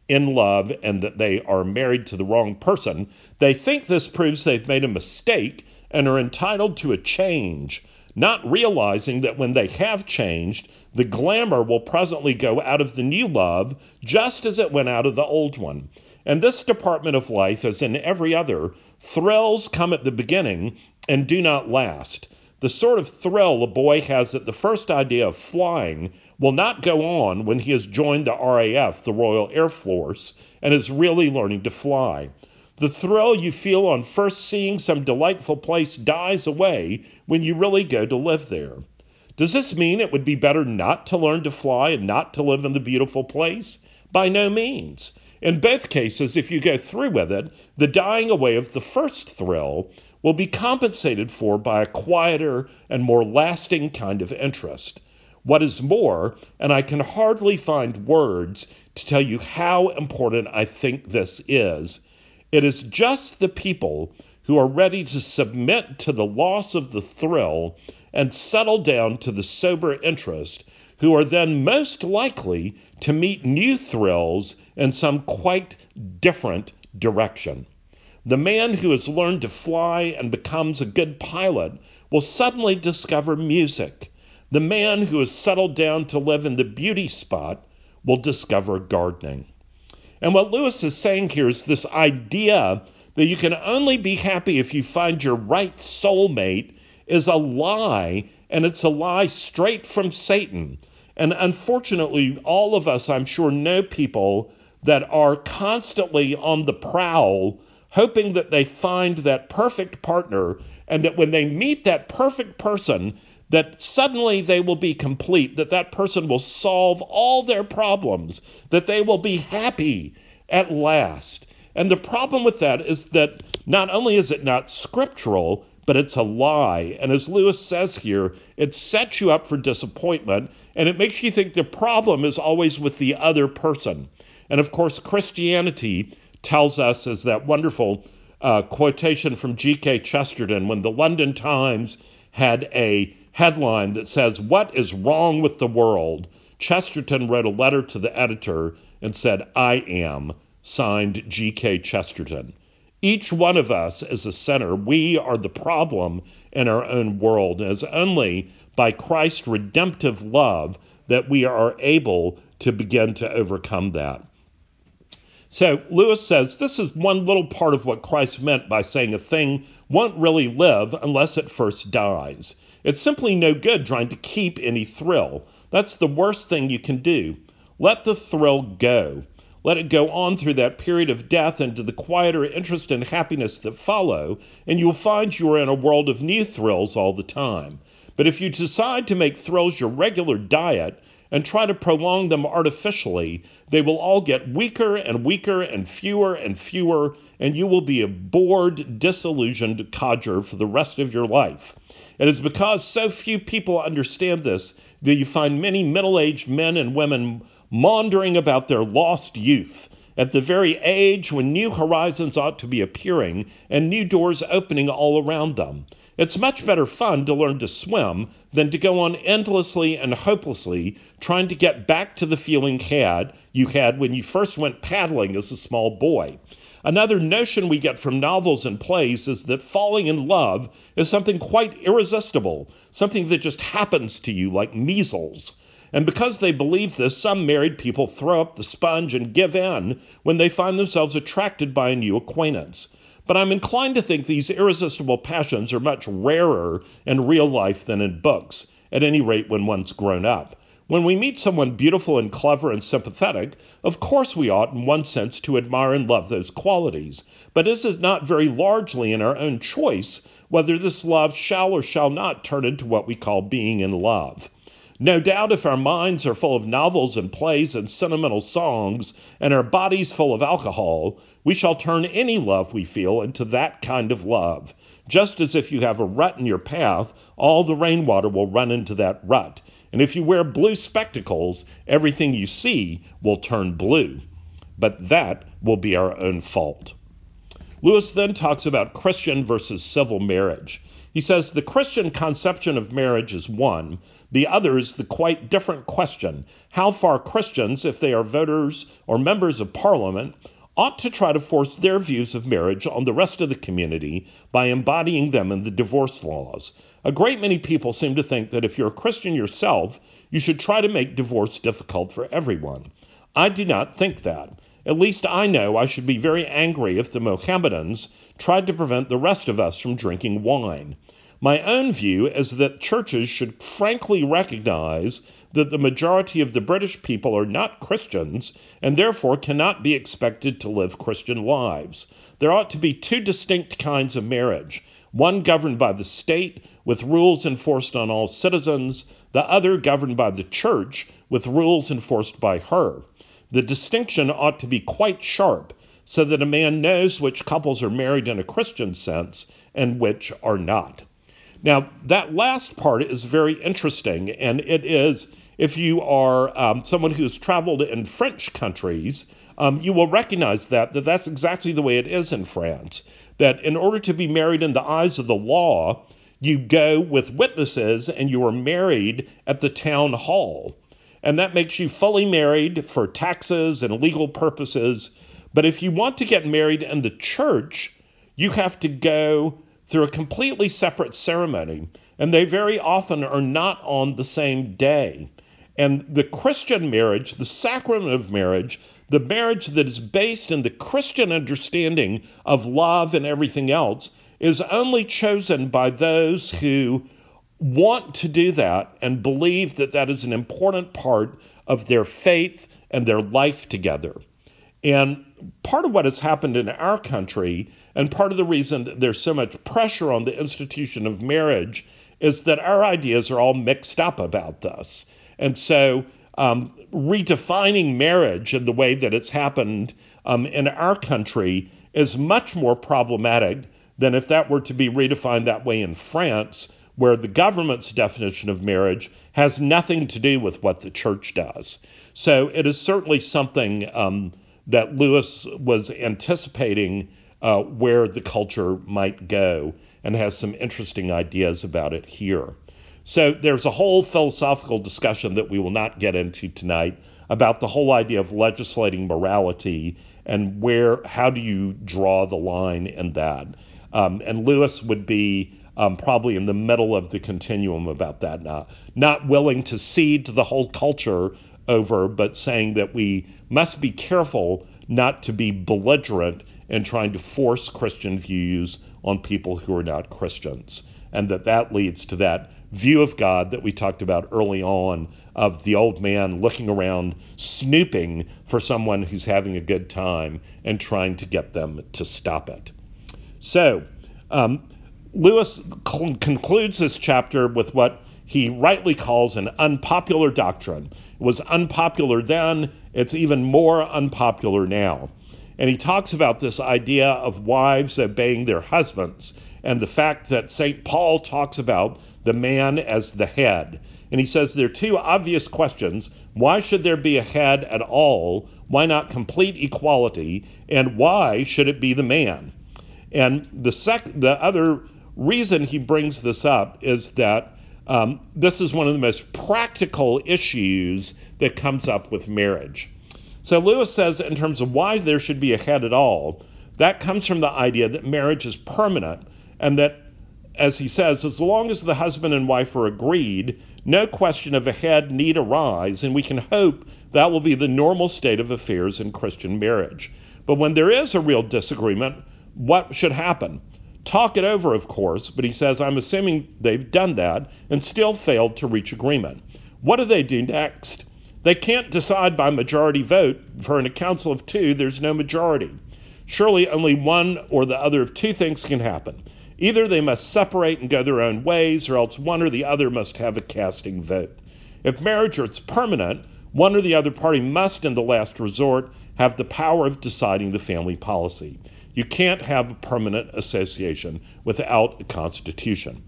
S1: in love and that they are married to the wrong person, they think this proves they've made a mistake and are entitled to a change, not realizing that when they have changed, the glamour will presently go out of the new love just as it went out of the old one. And this department of life, as in every other, thrills come at the beginning and do not last. The sort of thrill a boy has at the first idea of flying will not go on when he has joined the RAF, the Royal Air Force, and is really learning to fly. The thrill you feel on first seeing some delightful place dies away when you really go to live there. Does this mean it would be better not to learn to fly and not to live in the beautiful place? By no means. In both cases, if you go through with it, the dying away of the first thrill will be compensated for by a quieter and more lasting kind of interest. What is more, and I can hardly find words to tell you how important I think this is, it is just the people who are ready to submit to the loss of the thrill and settle down to the sober interest, who are then most likely to meet new thrills in some quite different direction. The man who has learned to fly and becomes a good pilot will suddenly discover music. The man who has settled down to live in the beauty spot will discover gardening. And what Lewis is saying here is this idea that you can only be happy if you find your right soulmate is a lie, and it's a lie straight from Satan. And unfortunately, all of us, I'm sure, know people that are constantly on the prowl, hoping that they find that perfect partner, and that when they meet that perfect person, that suddenly they will be complete, that that person will solve all their problems, that they will be happy at last. And the problem with that is that not only is it not scriptural, but it's a lie. And as Lewis says here, it sets you up for disappointment and it makes you think the problem is always with the other person. And of course, Christianity tells us, as that wonderful uh, quotation from G.K. Chesterton, when the London Times had a headline that says, What is wrong with the world? Chesterton wrote a letter to the editor and said, I am, signed G.K. Chesterton. Each one of us is a sinner. We are the problem in our own world. And it's only by Christ's redemptive love that we are able to begin to overcome that. So Lewis says this is one little part of what Christ meant by saying a thing won't really live unless it first dies. It's simply no good trying to keep any thrill. That's the worst thing you can do. Let the thrill go. Let it go on through that period of death into the quieter interest and happiness that follow, and you will find you are in a world of new thrills all the time. But if you decide to make thrills your regular diet and try to prolong them artificially, they will all get weaker and weaker and fewer and fewer, and you will be a bored, disillusioned codger for the rest of your life. It is because so few people understand this that you find many middle aged men and women maundering about their lost youth. at the very age when new horizons ought to be appearing and new doors opening all around them. It's much better fun to learn to swim than to go on endlessly and hopelessly trying to get back to the feeling had you had when you first went paddling as a small boy. Another notion we get from novels and plays is that falling in love is something quite irresistible, something that just happens to you like measles. And because they believe this, some married people throw up the sponge and give in when they find themselves attracted by a new acquaintance. But I'm inclined to think these irresistible passions are much rarer in real life than in books, at any rate when one's grown up. When we meet someone beautiful and clever and sympathetic, of course we ought, in one sense, to admire and love those qualities. But is it not very largely in our own choice whether this love shall or shall not turn into what we call being in love? No doubt, if our minds are full of novels and plays and sentimental songs, and our bodies full of alcohol, we shall turn any love we feel into that kind of love. Just as if you have a rut in your path, all the rainwater will run into that rut. And if you wear blue spectacles, everything you see will turn blue. But that will be our own fault. Lewis then talks about Christian versus civil marriage. He says the Christian conception of marriage is one, the other is the quite different question how far Christians, if they are voters or members of parliament, ought to try to force their views of marriage on the rest of the community by embodying them in the divorce laws. A great many people seem to think that if you're a Christian yourself, you should try to make divorce difficult for everyone. I do not think that. At least I know I should be very angry if the Mohammedans tried to prevent the rest of us from drinking wine. My own view is that churches should frankly recognize that the majority of the British people are not Christians and therefore cannot be expected to live Christian lives. There ought to be two distinct kinds of marriage one governed by the state with rules enforced on all citizens, the other governed by the church with rules enforced by her. The distinction ought to be quite sharp so that a man knows which couples are married in a Christian sense and which are not. Now, that last part is very interesting, and it is if you are um, someone who's traveled in French countries, um, you will recognize that, that that's exactly the way it is in France. That in order to be married in the eyes of the law, you go with witnesses and you are married at the town hall and that makes you fully married for taxes and legal purposes. But if you want to get married in the church, you have to go through a completely separate ceremony, and they very often are not on the same day. And the Christian marriage, the sacrament of marriage, the marriage that is based in the Christian understanding of love and everything else, is only chosen by those who want to do that and believe that that is an important part of their faith and their life together. And part of what has happened in our country, and part of the reason that there's so much pressure on the institution of marriage, is that our ideas are all mixed up about this. And so, um, redefining marriage in the way that it's happened um, in our country is much more problematic than if that were to be redefined that way in France, where the government's definition of marriage has nothing to do with what the church does. So it is certainly something um, that Lewis was anticipating uh, where the culture might go and has some interesting ideas about it here. So there's a whole philosophical discussion that we will not get into tonight about the whole idea of legislating morality and where how do you draw the line in that. Um, and Lewis would be um, probably in the middle of the continuum about that now. Not willing to cede to the whole culture over, but saying that we must be careful not to be belligerent in trying to force Christian views on people who are not Christians. And that that leads to that view of God that we talked about early on of the old man looking around, snooping for someone who's having a good time and trying to get them to stop it. So, um, Lewis cl- concludes this chapter with what he rightly calls an unpopular doctrine. It was unpopular then, it's even more unpopular now. And he talks about this idea of wives obeying their husbands and the fact that St. Paul talks about the man as the head. And he says there are two obvious questions. Why should there be a head at all? Why not complete equality? And why should it be the man? And the sec- the other reason he brings this up is that um, this is one of the most practical issues that comes up with marriage. So Lewis says, in terms of why there should be a head at all, that comes from the idea that marriage is permanent and that, as he says, as long as the husband and wife are agreed, no question of a head need arise, and we can hope that will be the normal state of affairs in Christian marriage. But when there is a real disagreement, what should happen? Talk it over, of course, but he says, I'm assuming they've done that and still failed to reach agreement. What do they do next? They can't decide by majority vote. For in a council of two, there's no majority. Surely only one or the other of two things can happen. Either they must separate and go their own ways, or else one or the other must have a casting vote. If marriage is permanent, one or the other party must, in the last resort, have the power of deciding the family policy. You can't have a permanent association without a constitution.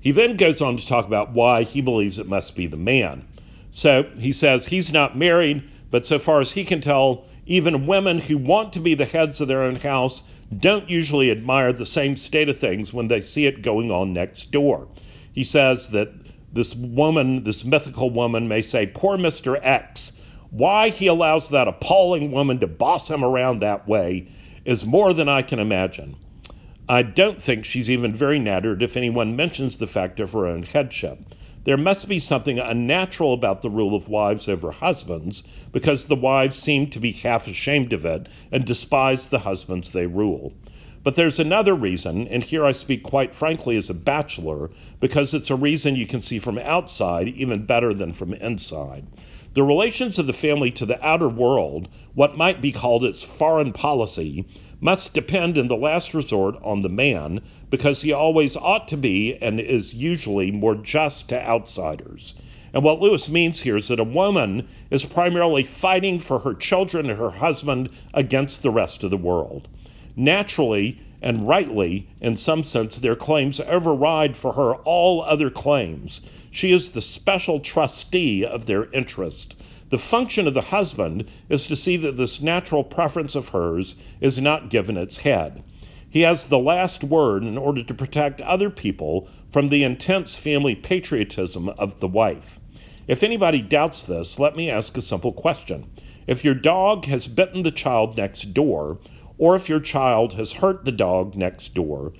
S1: He then goes on to talk about why he believes it must be the man. So he says he's not married, but so far as he can tell, even women who want to be the heads of their own house don't usually admire the same state of things when they see it going on next door. He says that this woman, this mythical woman, may say, Poor Mr. X, why he allows that appalling woman to boss him around that way is more than I can imagine. I don't think she's even very nattered if anyone mentions the fact of her own headship. There must be something unnatural about the rule of wives over husbands, because the wives seem to be half ashamed of it and despise the husbands they rule. But there's another reason, and here I speak quite frankly as a bachelor, because it's a reason you can see from outside even better than from inside. The relations of the family to the outer world, what might be called its foreign policy, must depend in the last resort on the man, because he always ought to be and is usually more just to outsiders. And what Lewis means here is that a woman is primarily fighting for her children and her husband against the rest of the world. Naturally and rightly, in some sense, their claims override for her all other claims. She is the special trustee of their interest. The function of the husband is to see that this natural preference of hers is not given its head. He has the last word in order to protect other people from the intense family patriotism of the wife. If anybody doubts this, let me ask a simple question. If your dog has bitten the child next door, or if your child has hurt the dog next door,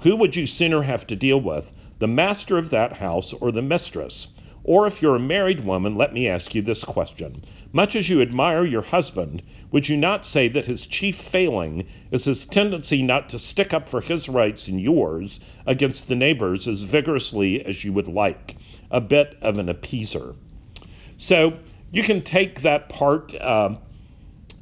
S1: who would you sooner have to deal with, the master of that house or the mistress? Or if you're a married woman, let me ask you this question. Much as you admire your husband, would you not say that his chief failing is his tendency not to stick up for his rights and yours against the neighbors as vigorously as you would like? A bit of an appeaser. So you can take that part uh,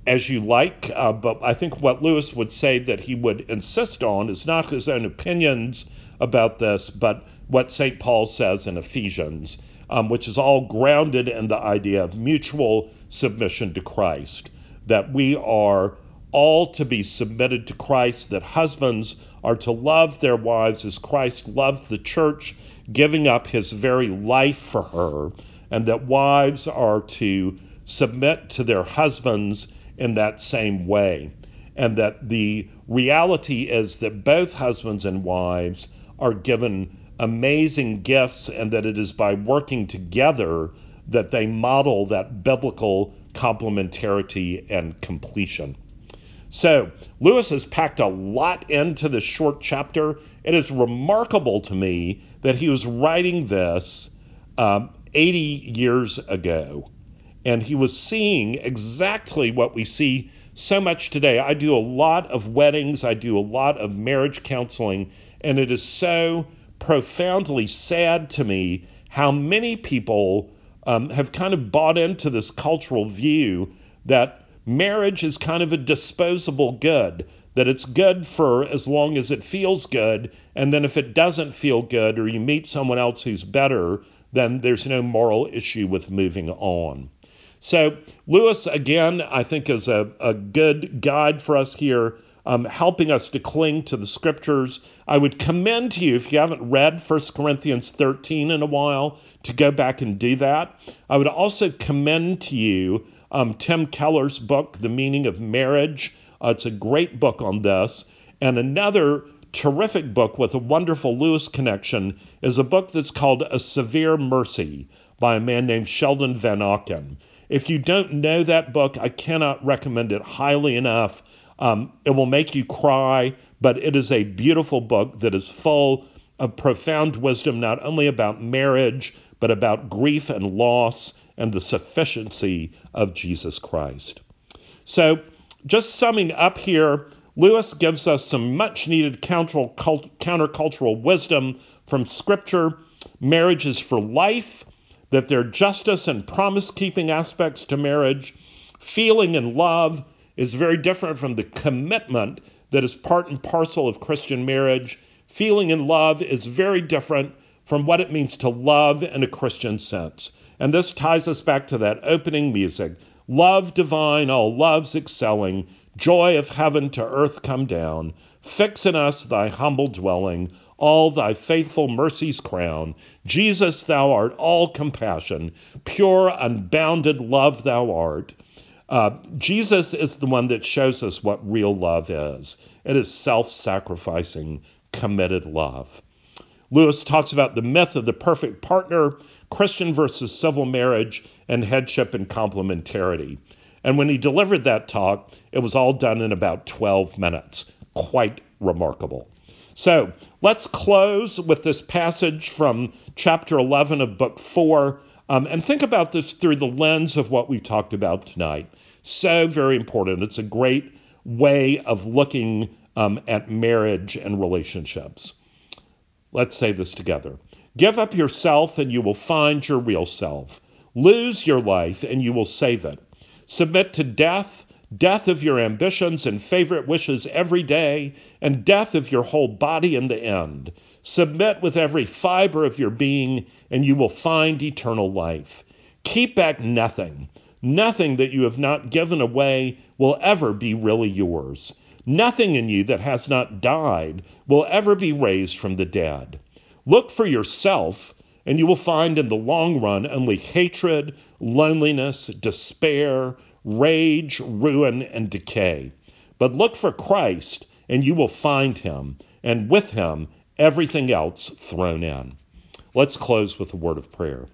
S1: as you like, uh, but I think what Lewis would say that he would insist on is not his own opinions about this, but what St. Paul says in Ephesians um, which is all grounded in the idea of mutual submission to Christ, that we are all to be submitted to Christ, that husbands are to love their wives as Christ loved the church, giving up his very life for her, and that wives are to submit to their husbands in that same way. And that the reality is that both husbands and wives are given amazing gifts, and that it is by working together that they model that biblical complementarity and completion. So, Lewis has packed a lot into this short chapter. It is remarkable to me that he was writing this um, 80 years ago, and he was seeing exactly what we see so much today. I do a lot of weddings, I do a lot of marriage counseling, and it is so profoundly sad to me how many people um, have kind of bought into this cultural view that marriage is kind of a disposable good, that it's good for as long as it feels good, and then if it doesn't feel good or you meet someone else who's better, then there's no moral issue with moving on. So, Lewis, again, I think is a, a good guide for us here um, helping us to cling to the scriptures. I would commend to you, if you haven't read 1 Corinthians 13 in a while, to go back and do that. I would also commend to you um, Tim Keller's book, The Meaning of Marriage. Uh, it's a great book on this. And another terrific book with a wonderful Lewis connection is a book that's called A Severe Mercy by a man named Sheldon Vanauken. If you don't know that book, I cannot recommend it highly enough. Um, it will make you cry, but it is a beautiful book that is full of profound wisdom, not only about marriage, but about grief and loss and the sufficiency of Jesus Christ. So, just summing up here, Lewis gives us some much needed countercultural wisdom from Scripture. Marriage is for life, that there are justice and promise keeping aspects to marriage. Feeling and love is very different from the commitment that is part and parcel of Christian marriage. Feeling and love is very different from what it means to love in a Christian sense. And this ties us back to that opening music Love divine, all loves excelling, joy of heaven to earth come down. Fix in us thy humble dwelling, all thy faithful mercies crown. Jesus, thou art all compassion, pure, unbounded love thou art. Uh, Jesus is the one that shows us what real love is. It is self sacrificing, committed love. Lewis talks about the myth of the perfect partner, Christian versus civil marriage, and headship and complementarity. And when he delivered that talk, it was all done in about 12 minutes. Quite remarkable. So let's close with this passage from chapter 11 of book 4 um, and think about this through the lens of what we've talked about tonight. So very important. It's a great way of looking um, at marriage and relationships. Let's say this together. Give up yourself and you will find your real self. Lose your life and you will save it. Submit to death, death of your ambitions and favorite wishes every day, and death of your whole body in the end. Submit with every fiber of your being, and you will find eternal life. Keep back nothing. Nothing that you have not given away will ever be really yours. Nothing in you that has not died will ever be raised from the dead. Look for yourself, and you will find in the long run only hatred, loneliness, despair, rage, ruin, and decay. But look for Christ, and you will find him, and with him, everything else thrown in. Let's close with a word of prayer.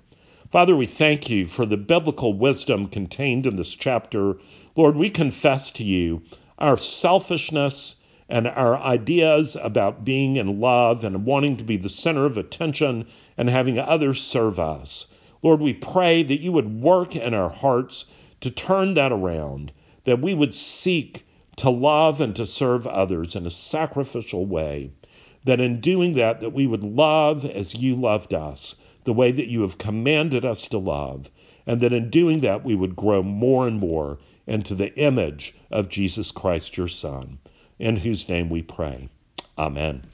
S1: Father, we thank you for the biblical wisdom contained in this chapter. Lord, we confess to you our selfishness and our ideas about being in love and wanting to be the center of attention and having others serve us. Lord, we pray that you would work in our hearts to turn that around, that we would seek to love and to serve others in a sacrificial way, that in doing that that we would love as you loved us, the way that you have commanded us to love, and that in doing that we would grow more and more into the image of Jesus Christ, your Son, in whose name we pray. Amen.